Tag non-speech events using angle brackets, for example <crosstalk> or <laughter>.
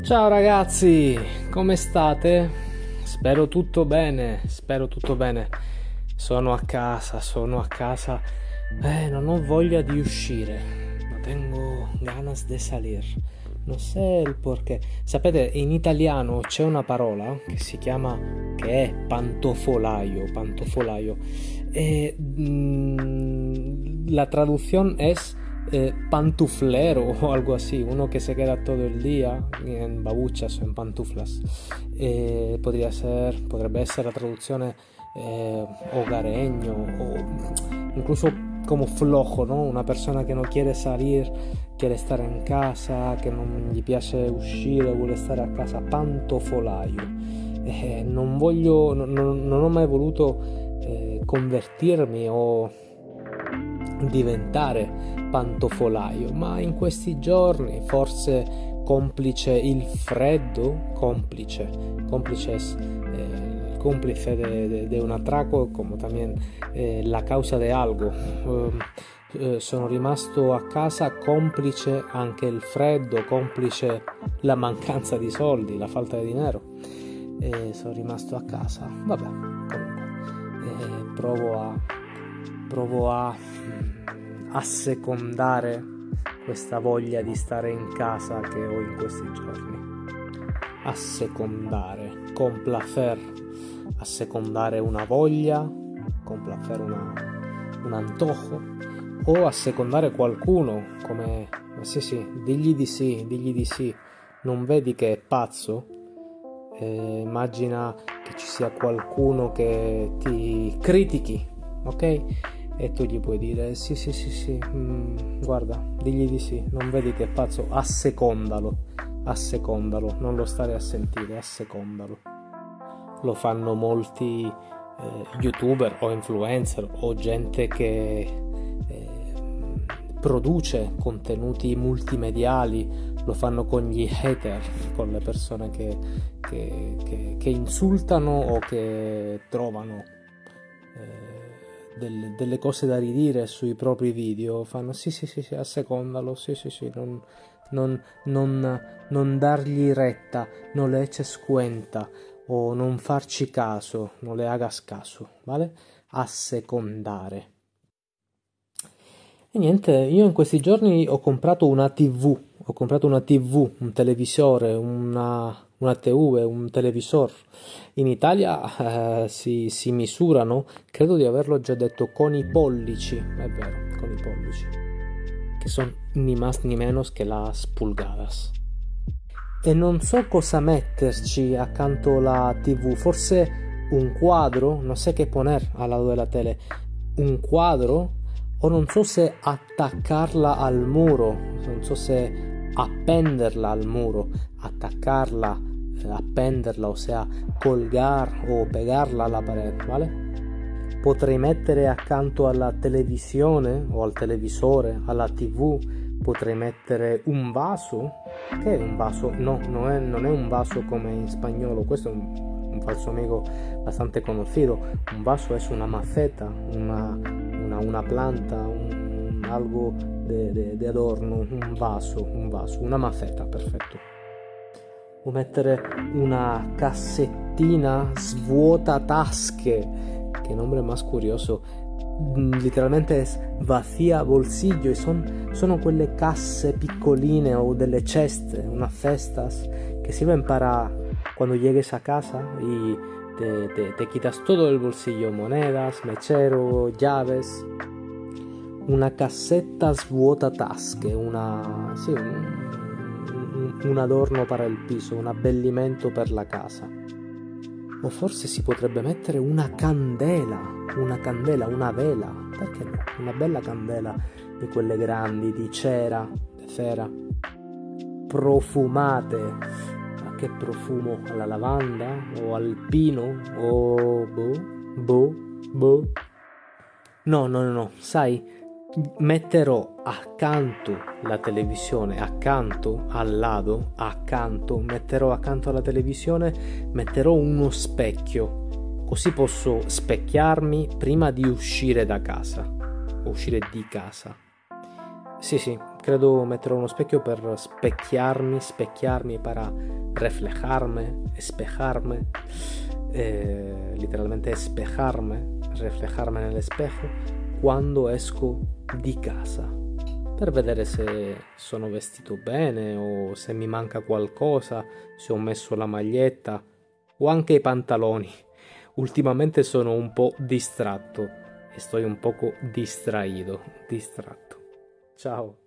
Ciao ragazzi, come state? Spero tutto bene, spero tutto bene. Sono a casa, sono a casa. Eh, non ho voglia di uscire. No tengo ganas de salir. Non so il perché. Sapete, in italiano c'è una parola che si chiama che è pantofolaio, pantofolaio. E mm, la traduzione è eh, pantuflero <laughs> o algo así, uno que se queda todo el día en babuchas o en pantuflas. Eh, podría ser, potrebbe essere la traduzione eh, hogareño o incluso como flojo, ¿no? Una persona che non quiere salir, quiere stare in casa, che non gli piace uscire, vuole stare a casa, pantofolaio. Eh, non voglio, non, non, ho mai voluto eh, convertirmi o diventare pantofolaio, ma in questi giorni, forse complice il freddo, complice, complice eh, cómplice de, un atraco, come también eh, la causa di algo. Eh, sono rimasto a casa complice anche il freddo, complice la mancanza di soldi, la falta di dinero. sono rimasto a casa. Vabbè, comunque, provo a, provo a assecondare questa voglia di stare in casa che ho in questi giorni. Assecondare, complacer, assecondare una voglia, complacer una, un antojo o assecondare qualcuno come sì sì, digli di sì, digli di sì, non vedi che è pazzo? Eh, immagina che ci sia qualcuno che ti critichi, ok? E tu gli puoi dire sì sì sì sì mm, guarda digli di sì non vedi che è pazzo assecondalo assecondalo non lo stare a sentire assecondalo. Lo fanno molti eh, youtuber o influencer o gente che eh, produce contenuti multimediali lo fanno con gli hater con le persone che, che, che, che insultano o che trovano eh, delle, delle, cose da ridire sui propri video, fanno sì sì sì, sì assecondalo, sì sì sì, non, non, non, non dargli retta, non le eches cuenta o non farci caso, non le hagas caso, vale? Assecondare. E niente, io in questi giorni ho comprato una TV, ho comprato una TV, un televisore, una, una TV, un televisore. In Italia eh, si, si, misurano, credo di averlo già detto, con i pollici, è vero, con i pollici, che sono ni más ni menos che las pulgadas. E non so cosa metterci accanto alla TV, forse un quadro, non so che poner al lato della tele, un quadro o non so se attaccarla al muro, non so se appenderla al muro, attaccarla, appenderla, ossia colgar o pegarla alla parete, vale? Potrei mettere accanto alla televisione o al televisore, alla tv, potrei mettere un vaso. Che è un vaso? No, non è, non è un vaso come in spagnolo, questo è un, un falso amico bastante conosciuto. Un vaso è una maceta, una, una, una planta, un, algo di adorno, un vaso, un vaso, una maceta, perfetto. O mettere una cassettina svuota tasche, che nome más curioso, mm, literalmente è vacía bolsillo e son, sono quelle casse piccoline o delle ceste, una cestas che sirven para quando llegues a casa y te, te, quitas todo el bolsillo, monedas, mechero, llaves, una cassetta svuota tasche, una, un, un, adorno per il piso, un abbellimento per la casa. O forse si potrebbe mettere una candela, una candela, una vela, perché no? Una bella candela di quelle grandi, di cera, di cera, profumate. A che profumo? Alla lavanda? O al pino? O boh, boh, boh. No, no, no, no, sai, metterò accanto la televisione, accanto al lato, accanto, metterò accanto alla televisione, metterò uno specchio, così posso specchiarmi prima di uscire da casa, uscire di casa. Sì, sì, credo metterò uno specchio per specchiarmi, specchiarmi para reflejarme, espejarme, eh, literalmente espejarme, reflejarme nell'espejo quando esco di casa per vedere se sono vestito bene o se mi manca qualcosa, se ho messo la maglietta o anche i pantaloni. Ultimamente sono un po' distratto e sto un poco distraído, distratto. Ciao.